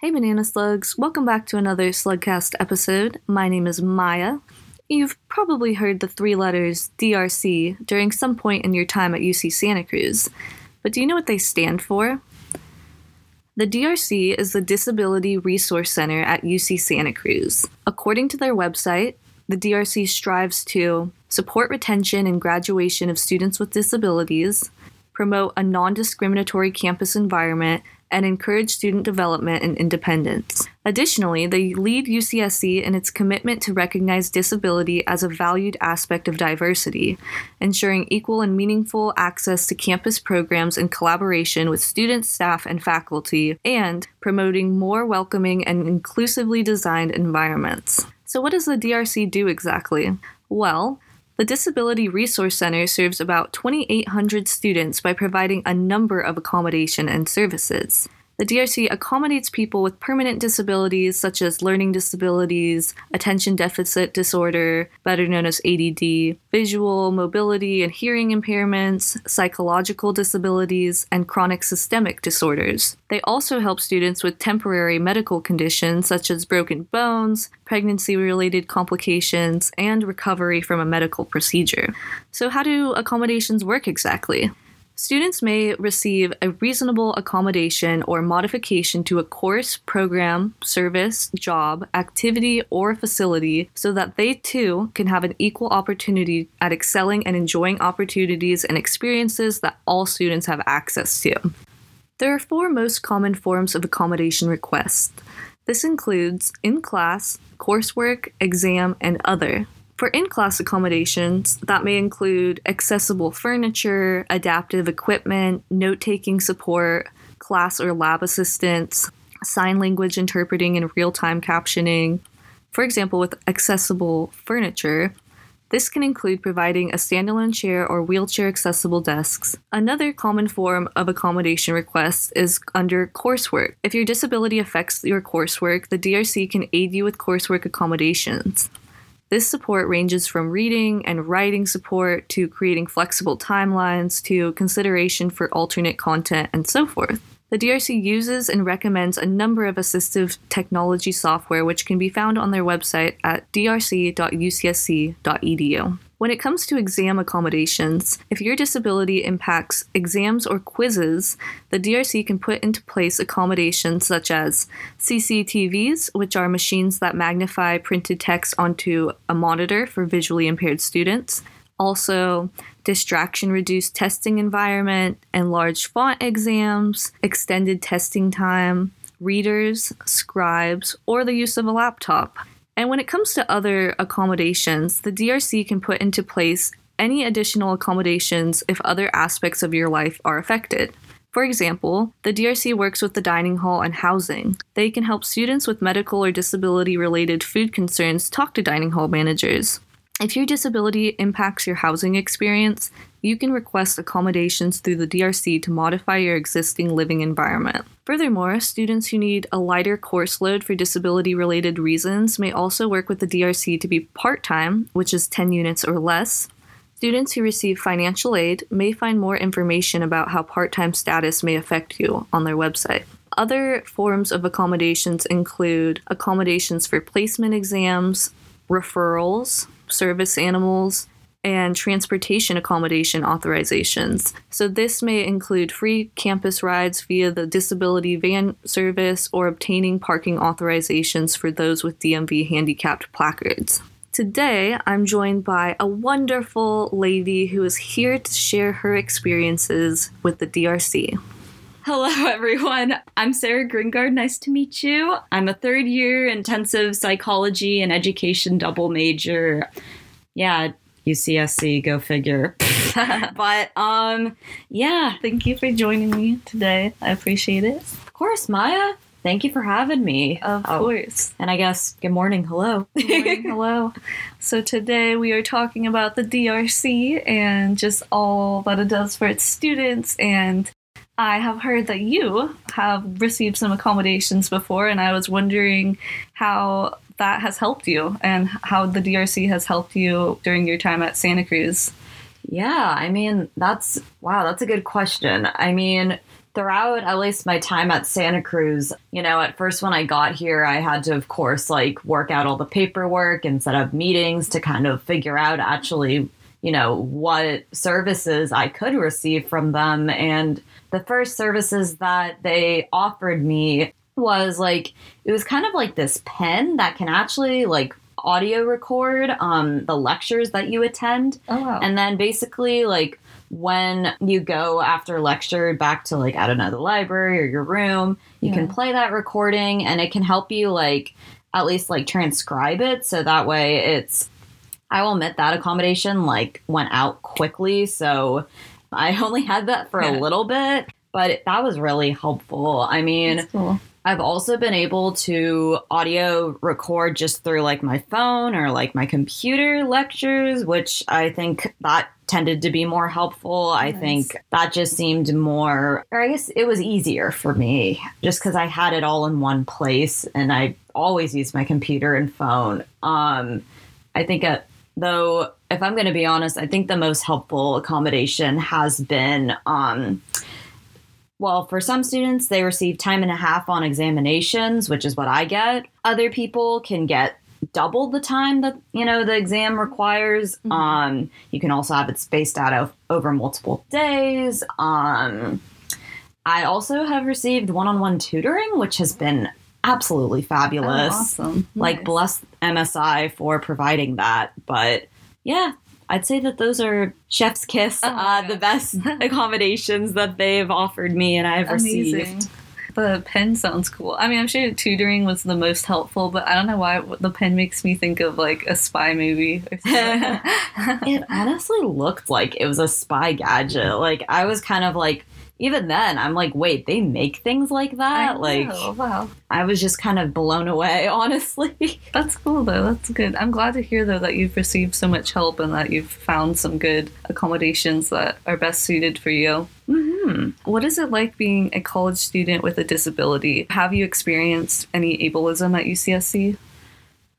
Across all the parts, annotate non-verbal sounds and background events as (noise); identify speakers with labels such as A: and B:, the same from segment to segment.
A: Hey, Banana Slugs. Welcome back to another Slugcast episode. My name is Maya. You've probably heard the three letters DRC during some point in your time at UC Santa Cruz, but do you know what they stand for? The DRC is the Disability Resource Center at UC Santa Cruz. According to their website, the DRC strives to support retention and graduation of students with disabilities, promote a non discriminatory campus environment, and encourage student development and independence. Additionally, they lead UCSC in its commitment to recognize disability as a valued aspect of diversity, ensuring equal and meaningful access to campus programs in collaboration with students, staff, and faculty, and promoting more welcoming and inclusively designed environments. So, what does the DRC do exactly? Well, the Disability Resource Center serves about 2,800 students by providing a number of accommodation and services. The DRC accommodates people with permanent disabilities such as learning disabilities, attention deficit disorder, better known as ADD, visual, mobility, and hearing impairments, psychological disabilities, and chronic systemic disorders. They also help students with temporary medical conditions such as broken bones, pregnancy related complications, and recovery from a medical procedure. So, how do accommodations work exactly? Students may receive a reasonable accommodation or modification to a course, program, service, job, activity, or facility so that they too can have an equal opportunity at excelling and enjoying opportunities and experiences that all students have access to. There are four most common forms of accommodation requests. This includes in class, coursework, exam, and other. For in class accommodations, that may include accessible furniture, adaptive equipment, note taking support, class or lab assistance, sign language interpreting and real time captioning. For example, with accessible furniture, this can include providing a standalone chair or wheelchair accessible desks. Another common form of accommodation requests is under coursework. If your disability affects your coursework, the DRC can aid you with coursework accommodations. This support ranges from reading and writing support to creating flexible timelines to consideration for alternate content and so forth. The DRC uses and recommends a number of assistive technology software which can be found on their website at drc.ucsc.edu. When it comes to exam accommodations, if your disability impacts exams or quizzes, the DRC can put into place accommodations such as CCTVs, which are machines that magnify printed text onto a monitor for visually impaired students. Also, distraction reduced testing environment, enlarged font exams, extended testing time, readers, scribes, or the use of a laptop. And when it comes to other accommodations, the DRC can put into place any additional accommodations if other aspects of your life are affected. For example, the DRC works with the dining hall and housing. They can help students with medical or disability related food concerns talk to dining hall managers. If your disability impacts your housing experience, you can request accommodations through the DRC to modify your existing living environment. Furthermore, students who need a lighter course load for disability related reasons may also work with the DRC to be part time, which is 10 units or less. Students who receive financial aid may find more information about how part time status may affect you on their website. Other forms of accommodations include accommodations for placement exams, referrals, service animals, and transportation accommodation authorizations. So, this may include free campus rides via the disability van service or obtaining parking authorizations for those with DMV handicapped placards. Today, I'm joined by a wonderful lady who is here to share her experiences with the DRC.
B: Hello, (laughs) everyone. I'm Sarah Gringard. Nice to meet you. I'm a third year intensive psychology and education double major. Yeah, UCSC, go figure. (laughs) but um, yeah.
A: Thank you for joining me today. I appreciate it.
B: Of course, Maya. Thank you for having me.
A: Of oh, course.
B: And I guess good morning, hello.
A: Good morning, hello. So today we are talking about the DRC and just all that it does for its students and I have heard that you have received some accommodations before, and I was wondering how that has helped you and how the DRC has helped you during your time at Santa Cruz.
B: Yeah, I mean, that's wow, that's a good question. I mean, throughout at least my time at Santa Cruz, you know, at first when I got here, I had to, of course, like work out all the paperwork and set up meetings to kind of figure out actually, you know, what services I could receive from them. And the first services that they offered me was like, it was kind of like this pen that can actually like audio record um, the lectures that you attend.
A: Oh wow.
B: And then basically, like, when you go after lecture back to, like, I don't know, the library or your room, you can play that recording and it can help you, like, at least, like, transcribe it. So that way it's, I will admit that accommodation, like, went out quickly. So I (laughs) only had that for
A: Yeah.
B: a little bit, but that was really helpful. I mean,
A: cool.
B: I've also been able to audio record just through like my phone or like my computer lectures, which I think that tended to be more helpful. I think that just seemed more, or I guess it was easier for me just because I had it all in one place and I always use my computer and phone. Um, I think uh though, if I'm going to be honest, I think the most helpful accommodation has been. Um, well, for some students, they receive time and a half on examinations, which is what I get. Other people can get double the time that you know the exam requires.
A: Mhm.
B: Um, you can also have it spaced out o- over multiple days. Um, I also have received one-on-one tutoring, which has been absolutely fabulous.
A: Oh, awesome.
B: Like
A: Nice.
B: bless MSI for providing that, but yeah. I'd say that those are Chef's Kiss,
A: Oh
B: uh, the best (laughs) accommodations that they've offered me and I've
A: Amazing.
B: received.
A: The pen sounds cool. I mean, I'm sure tutoring was the most helpful, but I don't know why the pen makes me think of like a spy movie. (laughs)
B: It honestly looked like it was a spy gadget. Like I was kind of like, even then, I'm like, wait, they make things like
A: I
B: that? Like
A: know, wow.
B: I was just kind of blown away, (laughs) honestly.
A: That's cool though. That's good. I'm glad to hear though that you've received so much help and that you've found some good accommodations that are best suited for you.
B: hmm
A: What is it like being a college student with a disability? Have you experienced any ableism at UCSC?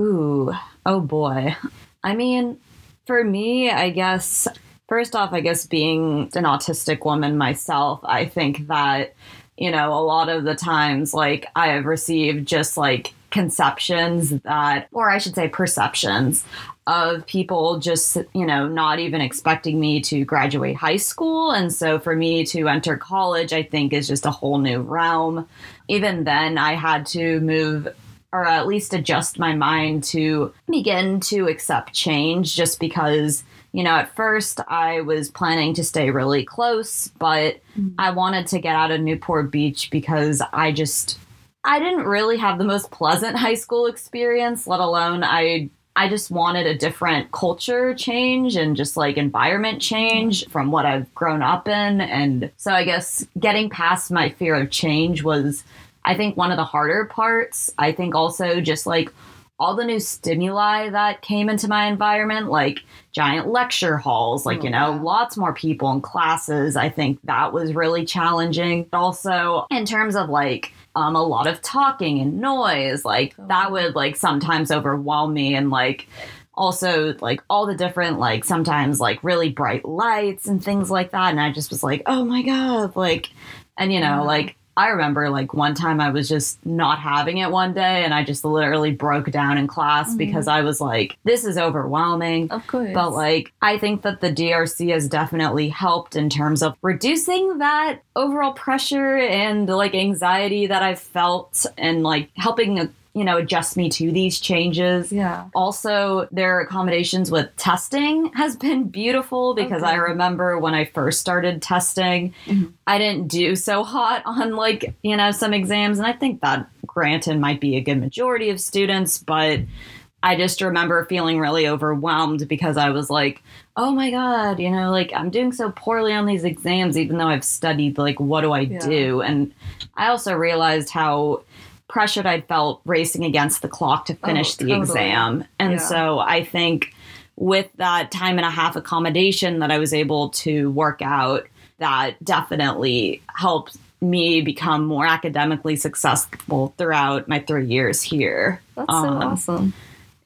B: Ooh, oh boy. I mean, for me, I guess, first off, I guess being an autistic woman myself, I think that, you know, a lot of the times, like, I have received just like conceptions that, or I should say perceptions of people just, you know, not even expecting me to graduate high school. And so for me to enter college, I think is just a whole new realm. Even then, I had to move or at least adjust my mind to begin to accept change just because you know at first i was planning to stay really close but
A: Mhm.
B: i wanted to get out of newport beach because i just i didn't really have the most pleasant (laughs) high school experience let alone i i just wanted a different culture change and just like environment change from what i've grown up in and so i guess getting past my fear of change was I think one of the harder parts. I think also just like all the new stimuli that came into my environment, like giant lecture halls, like,
A: Oh,
B: you know, lots more people in classes. I think that was really challenging. Also, in terms of like, um, a lot of talking and noise, like
A: Oh.
B: that would like sometimes overwhelm me and like also like all the different like sometimes like really bright lights and things like that and i just was like oh my god like and you know like i remember like one time i was just not having it one day and i just literally broke down in class
A: Mhm.
B: because i was like this is overwhelming
A: Of course.
B: but like I think that the DRC has definitely helped in terms of reducing that overall pressure and like anxiety that I've felt and like helping you know adjust me to these changes.
A: yeah.
B: Also, their accommodations with testing has been beautiful because I remember when I first started testing,
A: Mhm.
B: I didn't do so hot (laughs) on like, you know, some exams. And I think that granted might be a good majority of students, but I just remember feeling really overwhelmed because I was like, oh my God, you know, like I'm doing so poorly on these exams, even though I've studied, like, what do I
A: Yeah.
B: do? And I also realized how pressured I'd felt racing against the clock to finish
A: Oh,
B: the
A: totally.
B: exam. And
A: Yeah.
B: so I think with that time and a half accommodation that I was able to work out, that definitely helped me become more academically successful throughout my three years here.
A: That's so
B: Um,
A: awesome.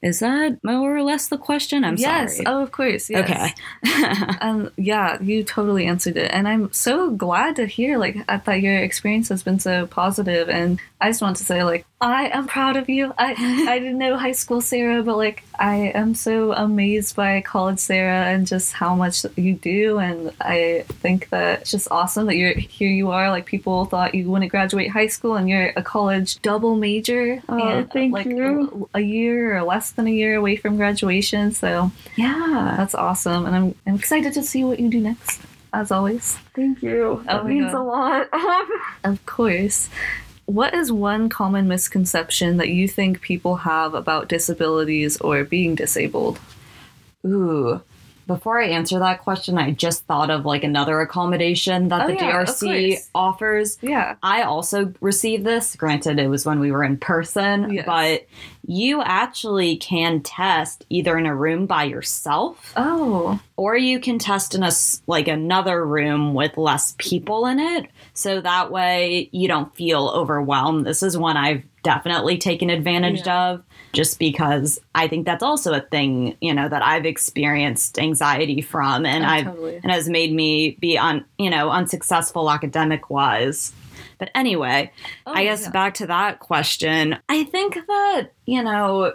B: Is that more or less the question? I'm
A: yes.
B: sorry. Yes.
A: Oh, of course. Yes.
B: Okay. (laughs)
A: Um, yeah, you totally answered it, and I'm so glad to hear like uh, that your experience has been so positive. And I just want to say like I am proud of you. I I (laughs) didn't know high school Sarah, but like I am so amazed by college Sarah and just how much you do. And I think that it's just awesome that you're here. You are like people thought you wouldn't graduate high school, and you're a college double major.
B: Oh,
A: and, uh,
B: thank
A: like
B: you.
A: A, a year or less than a year away from graduation. So
B: yeah.
A: that's awesome, and I'm, I'm excited to see what you do next, as always.
B: Thank you.
A: That oh means a
B: lot. (laughs)
A: Of course. What is one common misconception that you think people have about disabilities or being disabled?
B: Ooh. Before I answer that question, I just thought of like another accommodation that
A: Oh,
B: the
A: yeah,
B: DRC
A: course.
B: offers.
A: Yeah.
B: I also received this. Granted, it was when we were in person,
A: Yes.
B: but you actually can test either in a room by yourself
A: Oh.
B: or you can test in a like another room with less people in it so that way you don't feel overwhelmed this is one i've definitely taken advantage
A: Yeah.
B: of just because i think that's also a thing you know that i've experienced anxiety from and
A: Oh,
B: i've
A: totally.
B: and has made me be on you know unsuccessful academic wise but anyway
A: Oh,
B: I guess
A: yeah.
B: back to that question, I think that, you know,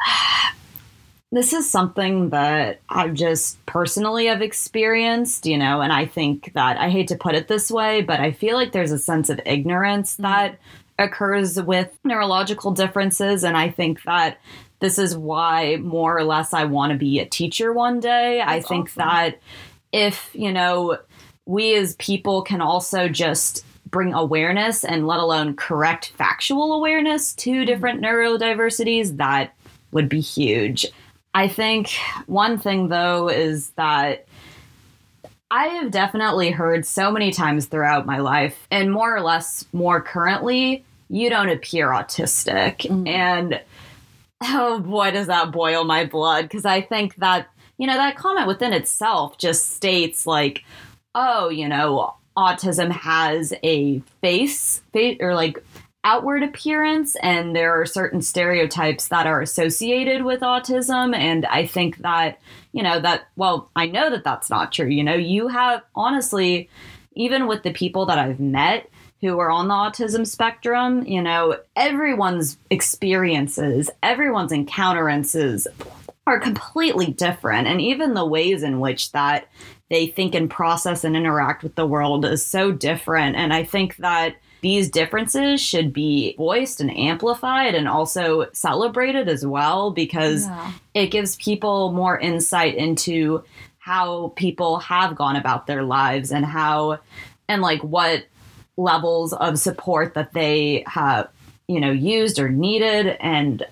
B: (sighs) this is something that I've just personally have experienced, you know, and I think that I hate to put it this way, but I feel like there's a sense of ignorance mm-hmm. that occurs with neurological differences. And I think that this is why more or less I want to be a teacher one day. I think
A: awesome.
B: that if, you know, we as people can also just bring awareness and let alone correct factual awareness to mm-hmm. different neurodiversities, that would be huge. I think one thing though is that I have definitely heard so many times throughout my life, and more or less more currently, you don't appear autistic.
A: Mm.
B: And oh boy, does that boil my blood because I think that, you know, that comment within itself just states like, oh, you know, autism has a face, face or like outward appearance and there are certain stereotypes that are associated with autism. And i think that you know that well i know that that's not true. You know you have honestly even with the people that i've met who are on the autism spectrum you know everyone's experiences everyone's encounterances are completely different. And even the ways in which that they think and process and interact with the world is so different. And i think that these differences should be voiced and amplified and also celebrated as well because
A: Yeah.
B: it gives people more insight into how people have gone about their lives and how and like what levels of support that they have you know used or needed and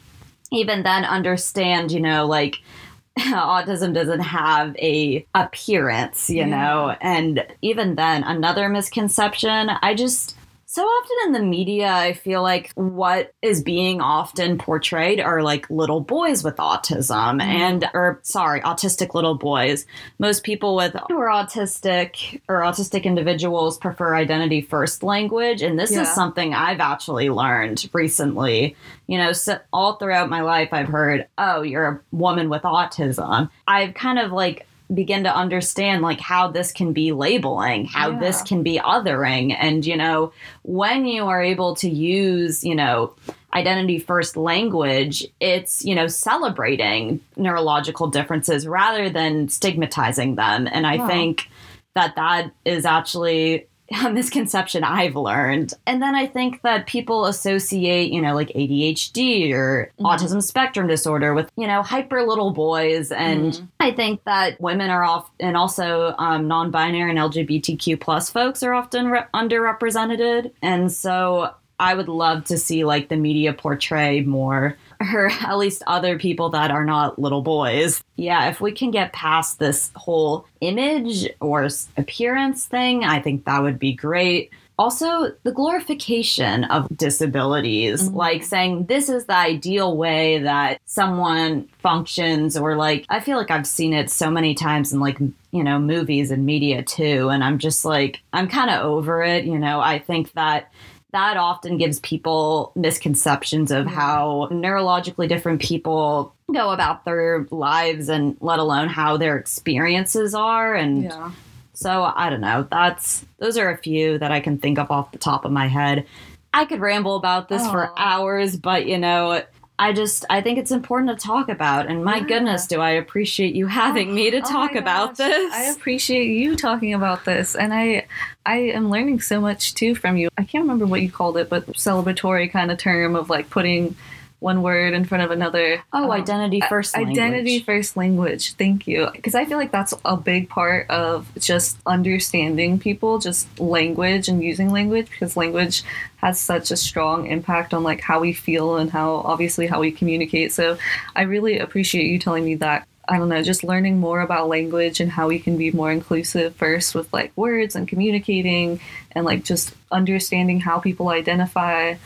B: even then understand you know like (laughs) autism doesn't have a appearance you
A: Yeah.
B: know and even then another misconception i just so often in the media i feel like what is being often portrayed are like little boys with autism mm-hmm. and or sorry autistic little boys. Most people with who are autistic or autistic individuals prefer identity first language and this
A: Yeah.
B: is something i've actually learned recently. You know so all throughout my life i've heard oh you're a woman with autism. I've kind of like begin to understand like how this can be labeling how
A: Yeah.
B: this can be othering. And you know when you are able to use you know identity first language it's you know celebrating neurological differences rather than stigmatizing them. And i think that that is actually (laughs) misconception I've learned. And then I think that people associate, you know, like ADHD or
A: Mhm.
B: autism spectrum disorder with, you know, hyper little boys. And
A: Mhm.
B: I think that women are off, and also um, non binary and LGBTQ plus folks are often re- underrepresented. And so I would love to see like the media portray more or (laughs) at least other people that are not little boys. Yeah, if we can get past this whole image or appearance thing, I think that would be great. Also, the glorification of disabilities,
A: Mhm.
B: like saying this is the ideal way that someone functions, or like, I feel like I've seen it so many times in like, you know, movies and media too. And I'm just like, I'm kind of over it. You know, I think that that often gives people misconceptions of how neurologically different people go about their lives and let alone how their experiences are and
A: Yeah.
B: so I don't know. That's those are a few that I can think of off the top of my head. I could ramble about this for hours, but you know, I just I think it's important to talk about and my
A: Yeah.
B: goodness, do I appreciate you having oh, me to
A: Oh
B: talk about
A: gosh,
B: this.
A: I appreciate you talking about this, and I, I am learning so much too from you. I can't remember what you called it, but celebratory kind of term of like putting one word in front of another.
B: oh,
A: Um,
B: identity first language.
A: Identity first language. Thank you. Because I feel like that's a big part of just understanding people, just language and using language, because language has such a strong impact on like how we feel and how obviously how we communicate. So I really appreciate you telling me that. I don't know, just learning more about language and how we can be more inclusive first with like words and communicating and like just understanding how people identify.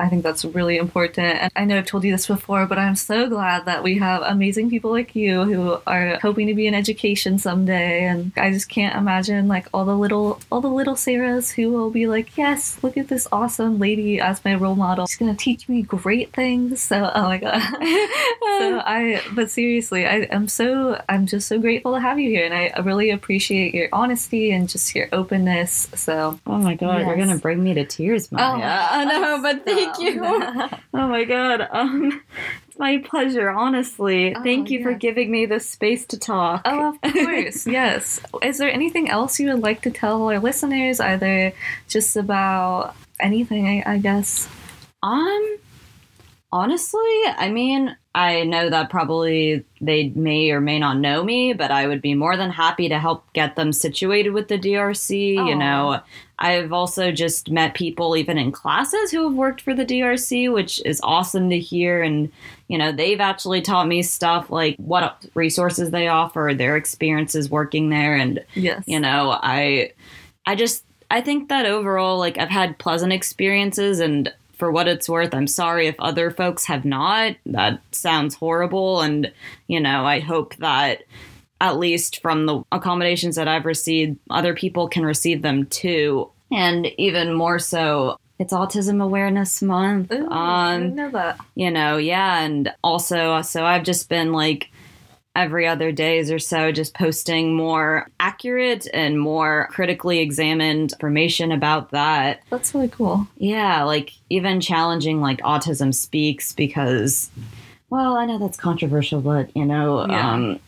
A: I think that's really important. And I know I've told you this before, but I'm so glad that we have amazing people like you who are hoping to be in education someday. And I just can't imagine like all the little all the little Sarahs who will be like, yes, look at this awesome lady as my role model. She's gonna teach me great things. So oh my god. (laughs) so I but seriously, I am so I'm just so grateful to have you here and I really appreciate your honesty and just your openness. So
B: Oh my god, you're gonna bring me to tears, Maya. Oh, know,
A: gosh,
B: but thank
A: stop.
B: you. (laughs) Oh my god. Um it's my pleasure, honestly.
A: Oh,
B: thank you for giving me this space to talk.
A: Oh, of course, (laughs) yes. Is there anything else you would like to tell our listeners, either just about anything, I, I guess?
B: Um, honestly, I mean, I know that probably they may or may not know me, but I would be more than happy to help get them situated with the DRC.
A: Aw.
B: You know, I've also just met people even in classes who have worked for the DRC, which is awesome to hear. And, you know, they've actually taught me stuff like what resources they offer, their experiences working there. And,
A: Yes.
B: you know i i just i think that overall like i've had pleasant experiences and for what it's worth i'm sorry if other folks have not that sounds horrible and you know i hope that at least from the accommodations that i've received other people can receive them too and even more so it's autism awareness month
A: Ooh, I
B: um
A: didn't know that.
B: you know, yeah. And also, so I've just been like every other days or so just posting more accurate and more critically examined information about that.
A: That's really cool.
B: Yeah, like even challenging like Autism Speaks because, well, I know that's controversial, but you know,
A: Yeah.
B: um,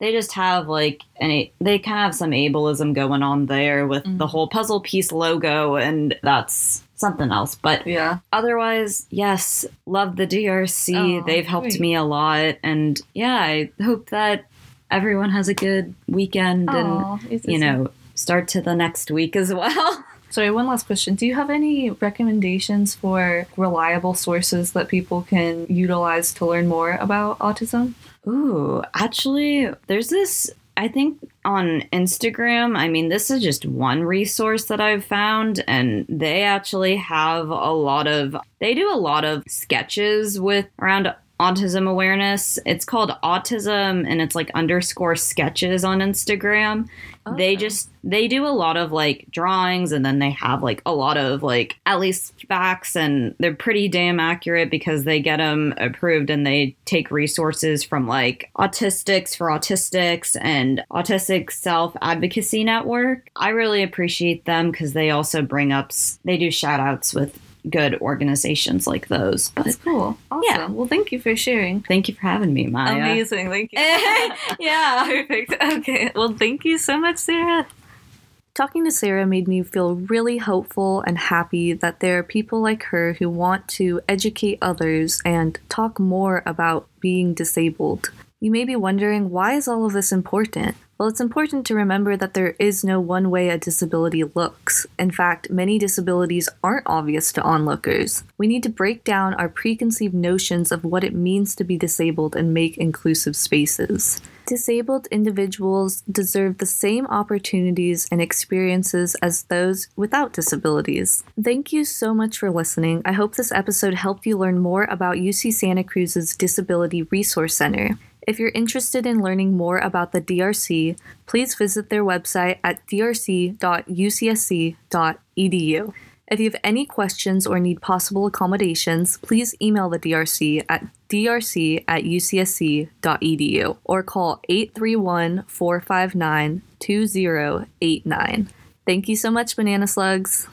B: they just have like any they kind of have some ableism going on there with the
A: Mhm.
B: whole puzzle piece logo and that's something else but
A: Yeah.
B: otherwise, yes, love the DRC.
A: Oh,
B: They've helped
A: great.
B: me a lot. And yeah, I hope that everyone has a good weekend and, you know, start to the next week as well. (laughs)
A: Sorry, one last question. Do you have any recommendations for reliable sources that people can utilize to learn more about autism?
B: Ooh, actually, there's this. I think on Instagram, I mean, this is just one resource that I've found, and they actually have a lot of, they do a lot of sketches with around autism awareness. It's called Autism, and it's like underscore sketches on Instagram. They just, they do a lot of like drawings, and then they have like a lot of like at least facts, and they're pretty damn accurate because they get them approved and they take resources from like Autistics for Autistics and Autistic Self Advocacy Network. I really appreciate them because they also bring up, they do shout outs with good organizations like those. But
A: That's cool. Awesome.
B: Yeah.
A: Well, thank you for sharing.
B: thank you for having me, Maya.
A: Amazing. Thank you. (laughs) (laughs)
B: yeah.
A: Perfect. Okay. Well, thank you so much, Sarah. Talking to Sarah made me feel really hopeful and happy that there are people like her who want to educate others and talk more about being disabled. You may be wondering why is all of this important? Well, it's important to remember that there is no one way a disability looks. In fact, many disabilities aren't obvious to onlookers. We need to break down our preconceived notions of what it means to be disabled and make inclusive spaces. Disabled individuals deserve the same opportunities and experiences as those without disabilities. Thank you so much for listening. I hope this episode helped you learn more about UC Santa Cruz's Disability Resource Center. If you're interested in learning more about the DRC, please visit their website at drc.ucsc.edu. If you have any questions or need possible accommodations, please email the DRC at drc at ucsc.edu or call 831 459 2089. Thank you so much, Banana Slugs.